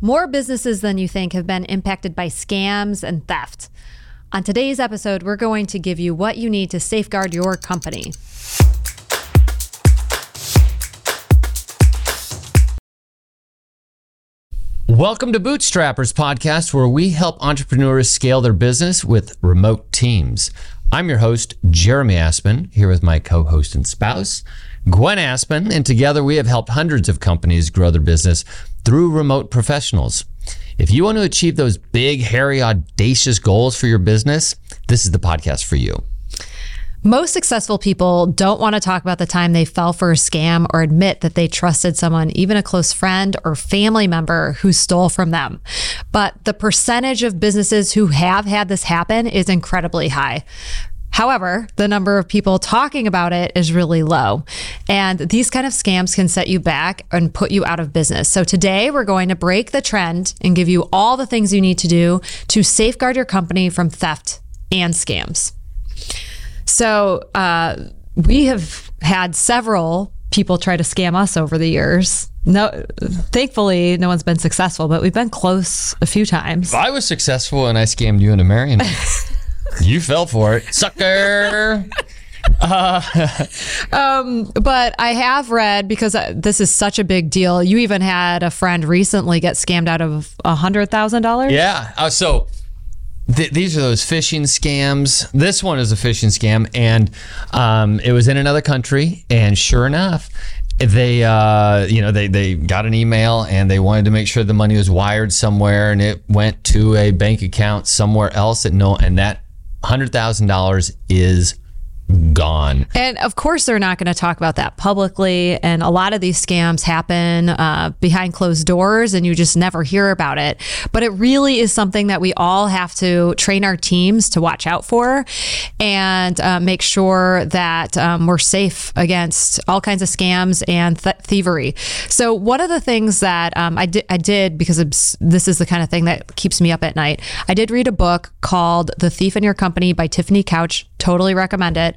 More businesses than you think have been impacted by scams and theft. On today's episode, we're going to give you what you need to safeguard your company. Welcome to Bootstrappers Podcast, where we help entrepreneurs scale their business with remote teams. I'm your host, Jeremy Aspen, here with my co host and spouse, Gwen Aspen, and together we have helped hundreds of companies grow their business through remote professionals. If you want to achieve those big, hairy, audacious goals for your business, this is the podcast for you. Most successful people don't want to talk about the time they fell for a scam or admit that they trusted someone, even a close friend or family member who stole from them. But the percentage of businesses who have had this happen is incredibly high. However, the number of people talking about it is really low. And these kind of scams can set you back and put you out of business. So today we're going to break the trend and give you all the things you need to do to safeguard your company from theft and scams. So uh, we have had several people try to scam us over the years. No, thankfully, no one's been successful, but we've been close a few times. If I was successful and I scammed you into marrying me, you fell for it, sucker. Uh, um, but I have read because uh, this is such a big deal. You even had a friend recently get scammed out of a hundred thousand dollars. Yeah. Uh, so th- these are those phishing scams. This one is a phishing scam, and um, it was in another country. And sure enough, they uh, you know they they got an email and they wanted to make sure the money was wired somewhere, and it went to a bank account somewhere else that no, and that hundred thousand dollars is gone. And of course, they're not going to talk about that publicly. And a lot of these scams happen uh, behind closed doors and you just never hear about it. But it really is something that we all have to train our teams to watch out for and uh, make sure that um, we're safe against all kinds of scams and th- thievery. So, one of the things that um, I, di- I did, because this is the kind of thing that keeps me up at night, I did read a book called The Thief in Your Company by Tiffany Couch. Totally recommend it.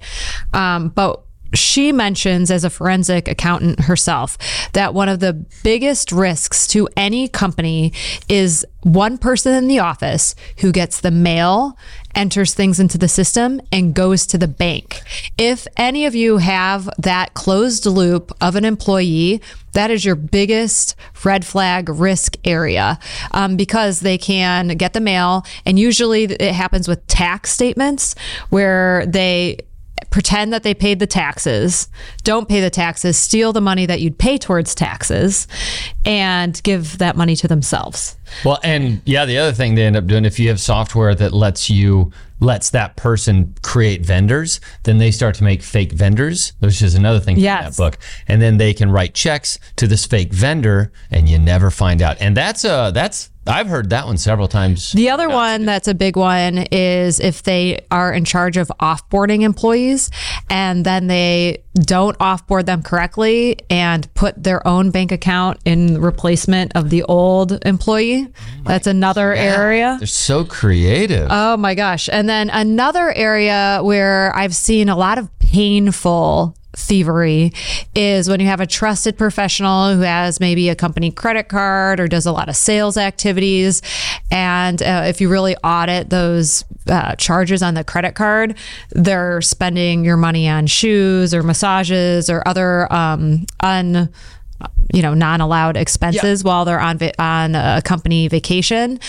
Um, but she mentions as a forensic accountant herself that one of the biggest risks to any company is one person in the office who gets the mail, enters things into the system, and goes to the bank. If any of you have that closed loop of an employee, that is your biggest red flag risk area um, because they can get the mail, and usually it happens with tax statements where they pretend that they paid the taxes, don't pay the taxes, steal the money that you'd pay towards taxes, and give that money to themselves. Well, and yeah, the other thing they end up doing if you have software that lets you lets that person create vendors, then they start to make fake vendors, which is another thing yes. in that book. And then they can write checks to this fake vendor and you never find out. And that's uh that's I've heard that one several times. The other one that's a big one is if they are in charge of offboarding employees and then they don't offboard them correctly and put their own bank account in replacement of the old employee. Oh that's another yeah. area. They're so creative. Oh my gosh. And then another area where I've seen a lot of painful thievery is when you have a trusted professional who has maybe a company credit card or does a lot of sales activities. And uh, if you really audit those uh, charges on the credit card, they're spending your money on shoes or massages or other um, un you know non-allowed expenses yeah. while they're on va- on a company vacation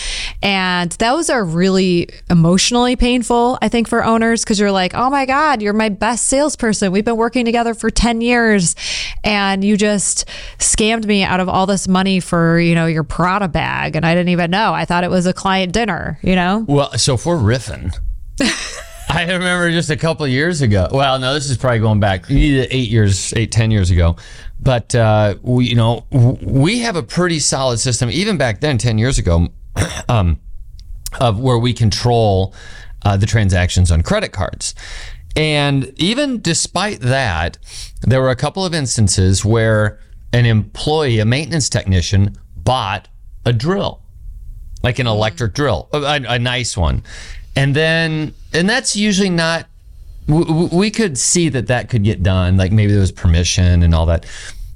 and those are really emotionally painful i think for owners because you're like oh my god you're my best salesperson we've been working together for 10 years and you just scammed me out of all this money for you know your prada bag and i didn't even know i thought it was a client dinner you know well so if we're riffing I remember just a couple years ago. Well, no, this is probably going back eight years, eight, ten years ago. But uh, we, you know, we have a pretty solid system, even back then, ten years ago, um, of where we control uh, the transactions on credit cards. And even despite that, there were a couple of instances where an employee, a maintenance technician, bought a drill, like an electric drill, a, a nice one. And then, and that's usually not we could see that that could get done like maybe there was permission and all that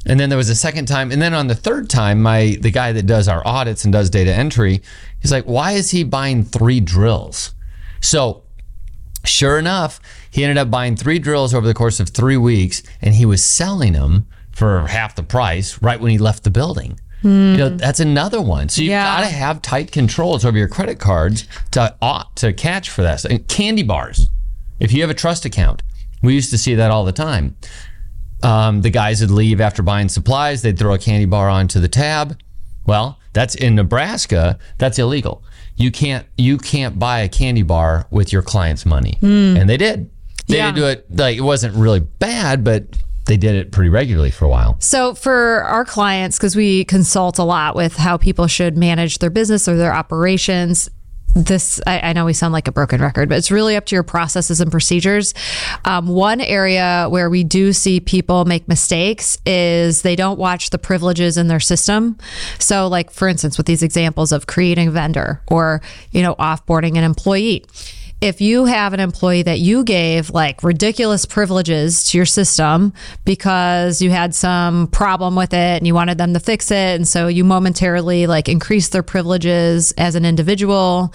And then there was a second time, and then on the third time, my the guy that does our audits and does data entry, he's like, "Why is he buying three drills?" So, sure enough, he ended up buying three drills over the course of three weeks, and he was selling them for half the price right when he left the building. Hmm. You know, that's another one. So you've Yeah. got to have tight controls over your credit cards to ought to catch for that. And candy bars. If you have a trust account, we used to see that all the time. Um, the guys would leave after buying supplies. They'd throw a candy bar onto the tab. Well, that's in Nebraska. That's illegal. You can't you can't buy a candy bar with your client's money, and they did. They Yeah. didn't do it like it wasn't really bad, but they did it pretty regularly for a while. So, for our clients, because we consult a lot with how people should manage their business or their operations, this I, I know we sound like a broken record, but it's really up to your processes and procedures. Um, one area where we do see people make mistakes is they don't watch the privileges in their system. So, like for instance, with these examples of creating a vendor or you know offboarding an employee if you have an employee that you gave like ridiculous privileges to your system because you had some problem with it and you wanted them to fix it and so you momentarily like increased their privileges as an individual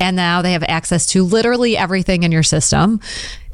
and now they have access to literally everything in your system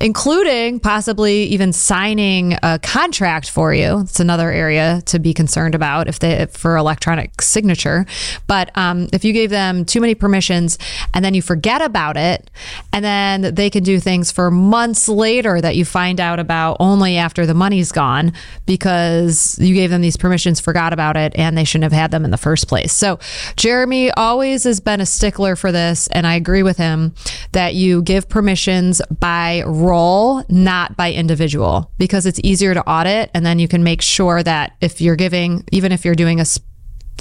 including possibly even signing a contract for you. It's another area to be concerned about if they for electronic signature. But um, if you gave them too many permissions and then you forget about it, and then they can do things for months later that you find out about only after the money's gone because you gave them these permissions, forgot about it, and they shouldn't have had them in the first place. So Jeremy always has been a stickler for this, and I agree with him that you give permissions by role, not by individual, because it's easier to audit, and then you can make sure that if you're giving, even if you're doing a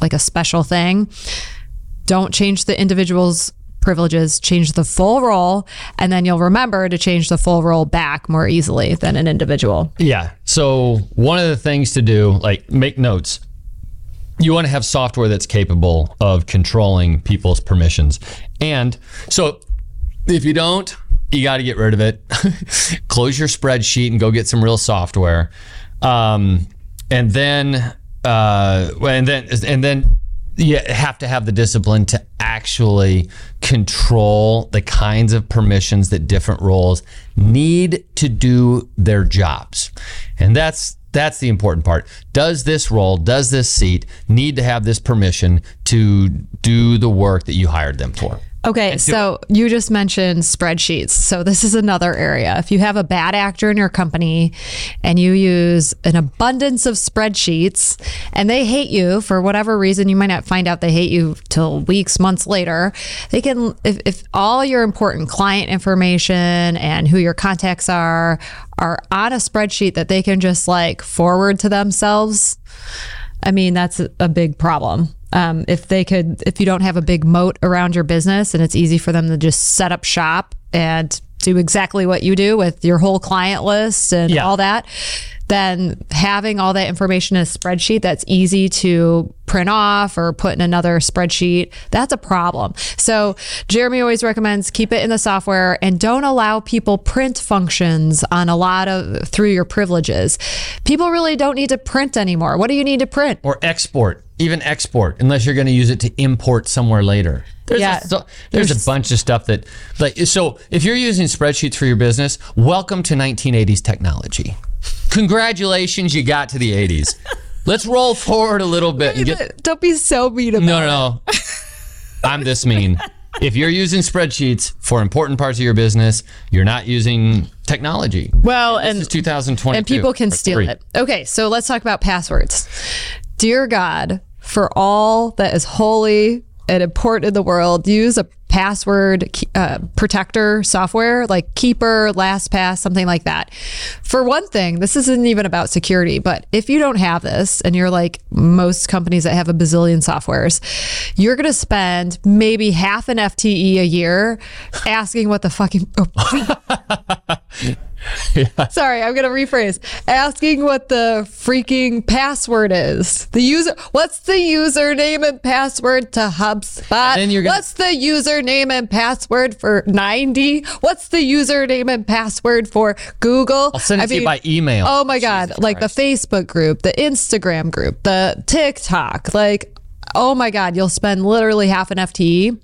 like a special thing, don't change the individual's privileges, change the full role, and then you'll remember to change the full role back more easily than an individual. Yeah. So one of the things to do, like make notes. You want to have software that's capable of controlling people's permissions. And so if you don't, you got to get rid of it. Close your spreadsheet and go get some real software. Um, and then, uh, and then, and then you have to have the discipline to actually control the kinds of permissions that different roles need to do their jobs. And that's that's the important part. Does this role, does this seat need to have this permission to do the work that you hired them for? Okay, so you just mentioned spreadsheets. So this is another area. If you have a bad actor in your company and you use an abundance of spreadsheets and they hate you for whatever reason, you might not find out they hate you till weeks, months later. They can if, if all your important client information and who your contacts are are on a spreadsheet that they can just like forward to themselves, I mean, that's a- a big problem. Um, if they could, if you don't have a big moat around your business and it's easy for them to just set up shop and do exactly what you do with your whole client list and Yeah. all that, then having all that information in a spreadsheet that's easy to print off or put in another spreadsheet, that's a problem. So Jeremy always recommends keep it in the software and don't allow people print functions on a lot of through your privileges. People really don't need to print anymore. What do you need to print? Or export, even export, unless you're going to use it to import somewhere later. There's, Yeah. a, so- there's, There's- a bunch of stuff that, like, so if you're using spreadsheets for your business, welcome to 1980s technology. Congratulations, you got to the 80s. Let's roll forward a little bit and get. Don't be so mean about No, no, no. I'm this mean. If you're using spreadsheets for important parts of your business, you're not using technology. Well, This and is 2022. and people can steal three. it. Okay, so let's talk about passwords. Dear God, for all that is holy and important in the world, use a password uh, protector software like Keeper, LastPass, something like that. For one thing, this isn't even about security, but if you don't have this and you're like most companies that have a bazillion softwares, you're going to spend maybe half an FTE a year asking what the fucking. oh. Sorry, I'm gonna rephrase. Asking what the freaking password is. The user. What's the username and password to HubSpot? then you're gonna- What's the username and password for 90? What's the username and password for Google? I'll send it to you by email. Oh my God. like the Facebook group, the Instagram group, the TikTok. Like, oh my God, you'll spend literally half an FTE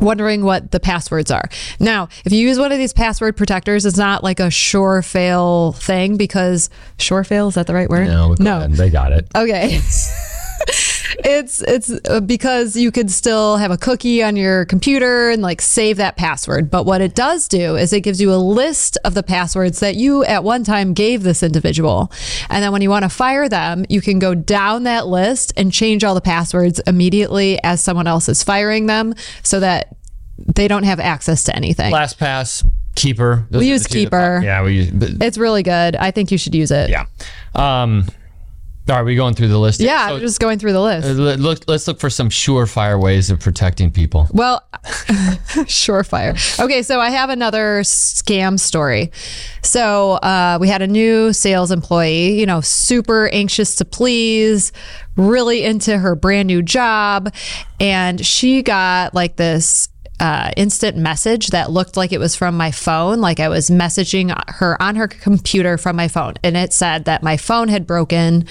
wondering what the passwords are. Now, if you use one of these password protectors, it's not like a sure fail thing because sure fail is that the right word? No, go ahead. they got it. Okay. it's it's uh, because you could still have a cookie on your computer and like save that password. But what it does do is it gives you a list of the passwords that you at one time gave this individual. And then when you want to fire them, you can go down that list and change all the passwords immediately as someone else is firing them so that they don't have access to anything. LastPass, Keeper. Those We use the two that- Keeper. yeah, we use. But, It's really good. I think you should use it. yeah. Um, are we going through the list? Yeah, So, I'm just going through the list. uh, look, let's look for some surefire ways of protecting people. Well, surefire. Okay, so I have another scam story. So uh, we had a new sales employee, you know, super anxious to please, really into her brand new job. And she got like this uh, instant message that looked like it was from my phone, like I was messaging her on her computer from my phone, and it said that my phone had broken,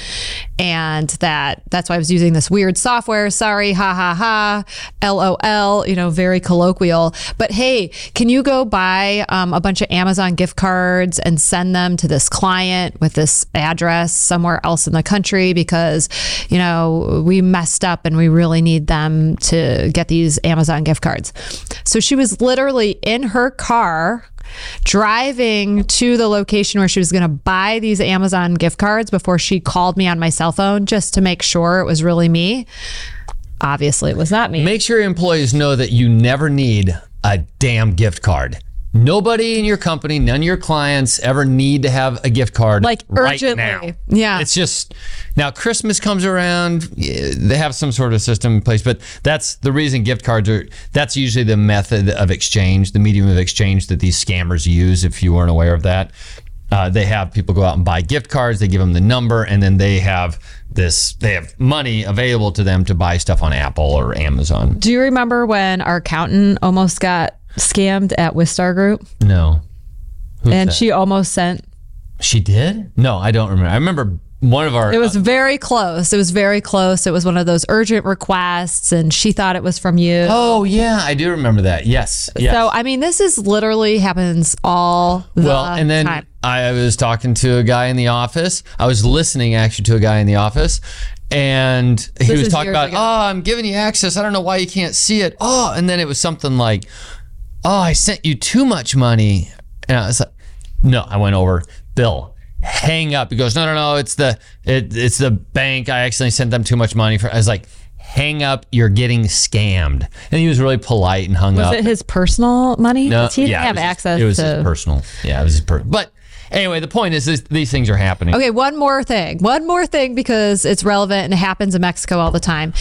and that that's why I was using this weird software. Sorry, ha ha ha, lol. You know, very colloquial. But hey, can you go buy um, a bunch of Amazon gift cards and send them to this client with this address somewhere else in the country because you know we messed up and we really need them to get these Amazon gift cards. So she was literally in her car driving to the location where she was going to buy these Amazon gift cards before she called me on my cell phone just to make sure it was really me. Obviously, it was not me. Make sure your employees know that you never need a damn gift card. Nobody in your company, none of your clients ever need to have a gift card Like right urgently. now. Yeah. It's just now Christmas comes around, they have some sort of system in place, but that's the reason gift cards are that's usually the method of exchange, the medium of exchange that these scammers use if you weren't aware of that. Uh, they have people go out and buy gift cards, they give them the number and then they have this they have money available to them to buy stuff on Apple or Amazon. Do you remember when our accountant almost got scammed at Wistar Group No. Who's and that? she almost sent She did? No, I don't remember. I remember one of our. It was uh, very close. It was very close. It was one of those urgent requests, and she thought it was from you. oh yeah, I do remember that. Yes. yes. So I mean, this is literally happens all the time. well, and then time. I was talking to a guy in the office. I was listening actually to a guy in the office. And he This was talking about, ago. oh, I'm giving you access. I don't know why you can't see it. Oh, and then it was something like, oh, I sent you too much money. And I was like, no, I went over, Bill, hang up. He goes, no, no, no, it's the it, it's the bank. I accidentally sent them too much money for. I was like, hang up, you're getting scammed. And he was really polite and hung Was up. Was it his personal money? No, he didn't yeah, it have was his- access it was to. his personal. Yeah, it was his per- But anyway, the point is, this, these things are happening. Okay, one more thing. One more thing because it's relevant and it happens in Mexico all the time.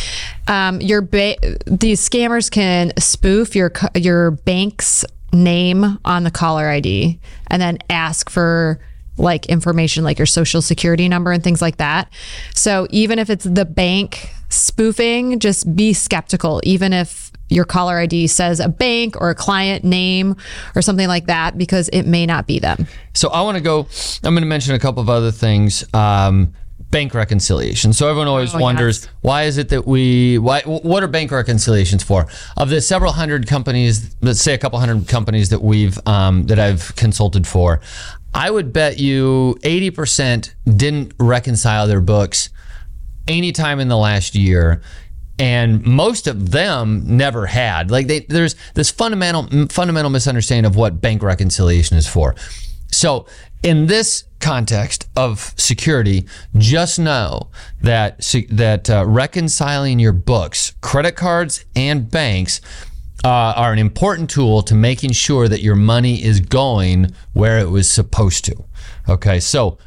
Um, your ba- these scammers can spoof your your bank's name on the caller ID and then ask for like information like your social security number and things like that. So even if it's the bank spoofing, just be skeptical even if your caller ID says a bank or a client name or something like that because it may not be them. So I want to go. I'm going to mention a couple of other things. Um, bank reconciliation. So everyone always Oh, wonders yes. why is it that we why what are bank reconciliations for? Of the several hundred companies, let's say a couple hundred companies that we've um, that I've consulted for, I would bet you 80% didn't reconcile their books anytime in the last year and most of them never had. Like they, there's this fundamental fundamental misunderstanding of what bank reconciliation is for. So in this context of security just know that that uh, reconciling your books credit cards and banks uh, are an important tool to making sure that your money is going where it was supposed to. Okay so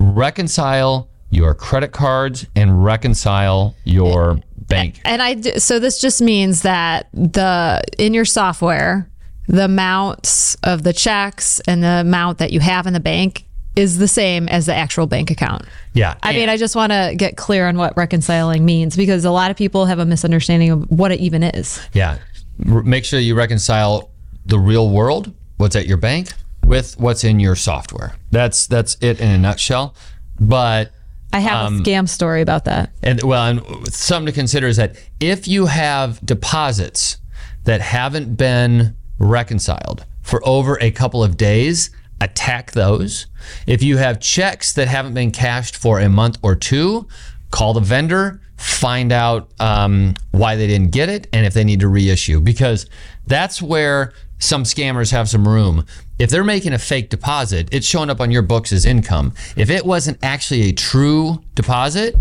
reconcile your credit cards and reconcile your bank. And I so this just means that the in your software, the amounts of the checks and the amount that you have in the bank is the same as the actual bank account. Yeah. I mean, I just want to get clear on what reconciling means because a lot of people have a misunderstanding of what it even is. yeah. Make sure you reconcile the real world, what's at your bank, with what's in your software. That's that's it in a nutshell. But I have Um, a scam story about that. and well, and something to consider is that if you have deposits that haven't been reconciled for over a couple of days, attack those. If you have checks that haven't been cashed for a month or two, call the vendor, find out um, why they didn't get it, and if they need to reissue, because that's where some scammers have some room. If they're making a fake deposit, it's showing up on your books as income. If it wasn't actually a true deposit,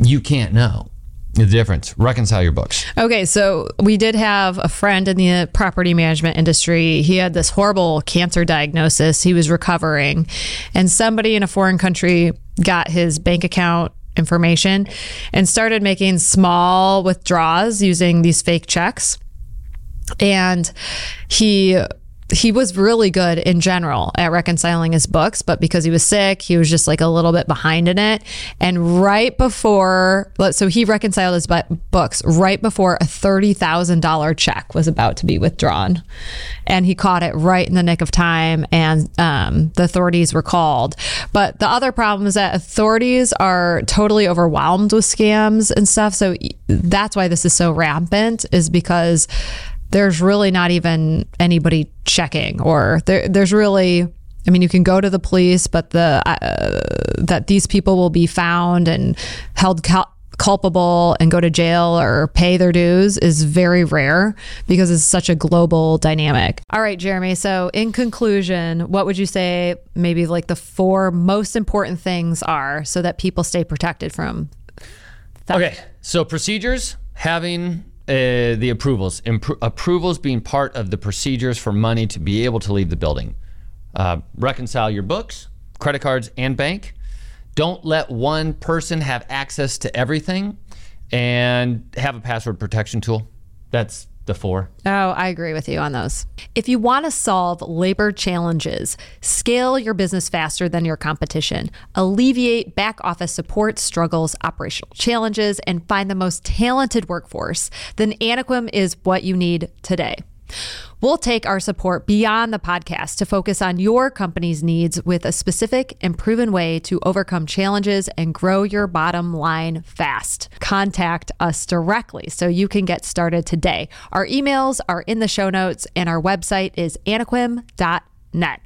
you can't know the difference. Reconcile your books. Okay, so we did have a friend in the property management industry. He had this horrible cancer diagnosis. He was recovering, and somebody in a foreign country got his bank account information and started making small withdrawals using these fake checks. And he he was really good in general at reconciling his books, but because he was sick, he was just like a little bit behind in it. And right before, so he reconciled his books right before a $30,000 check was about to be withdrawn. And he caught it right in the nick of time, and um, the authorities were called. But the other problem is that authorities are totally overwhelmed with scams and stuff. So that's why this is so rampant, is because there's really not even anybody checking or there, there's really I mean, you can go to the police, but the uh, that these people will be found and held cul- culpable and go to jail or pay their dues is very rare because it's such a global dynamic. All right, Jeremy. So, in conclusion, what would you say maybe like the four most important things are so that people stay protected from? Okay, so procedures having uh, the approvals, Impro- approvals being part of the procedures for money to be able to leave the building. Uh, reconcile your books, credit cards, and bank. Don't let one person have access to everything, and have a password protection tool. That's the four. Oh, I agree with you on those. If you want to solve labor challenges, scale your business faster than your competition, alleviate back office support struggles, operational challenges, and find the most talented workforce, then Anaquim is what you need today. We'll take our support beyond the podcast to focus on your company's needs with a specific and proven way to overcome challenges and grow your bottom line fast. Contact us directly so you can get started today. Our emails are in the show notes, and our website is anaquim.net.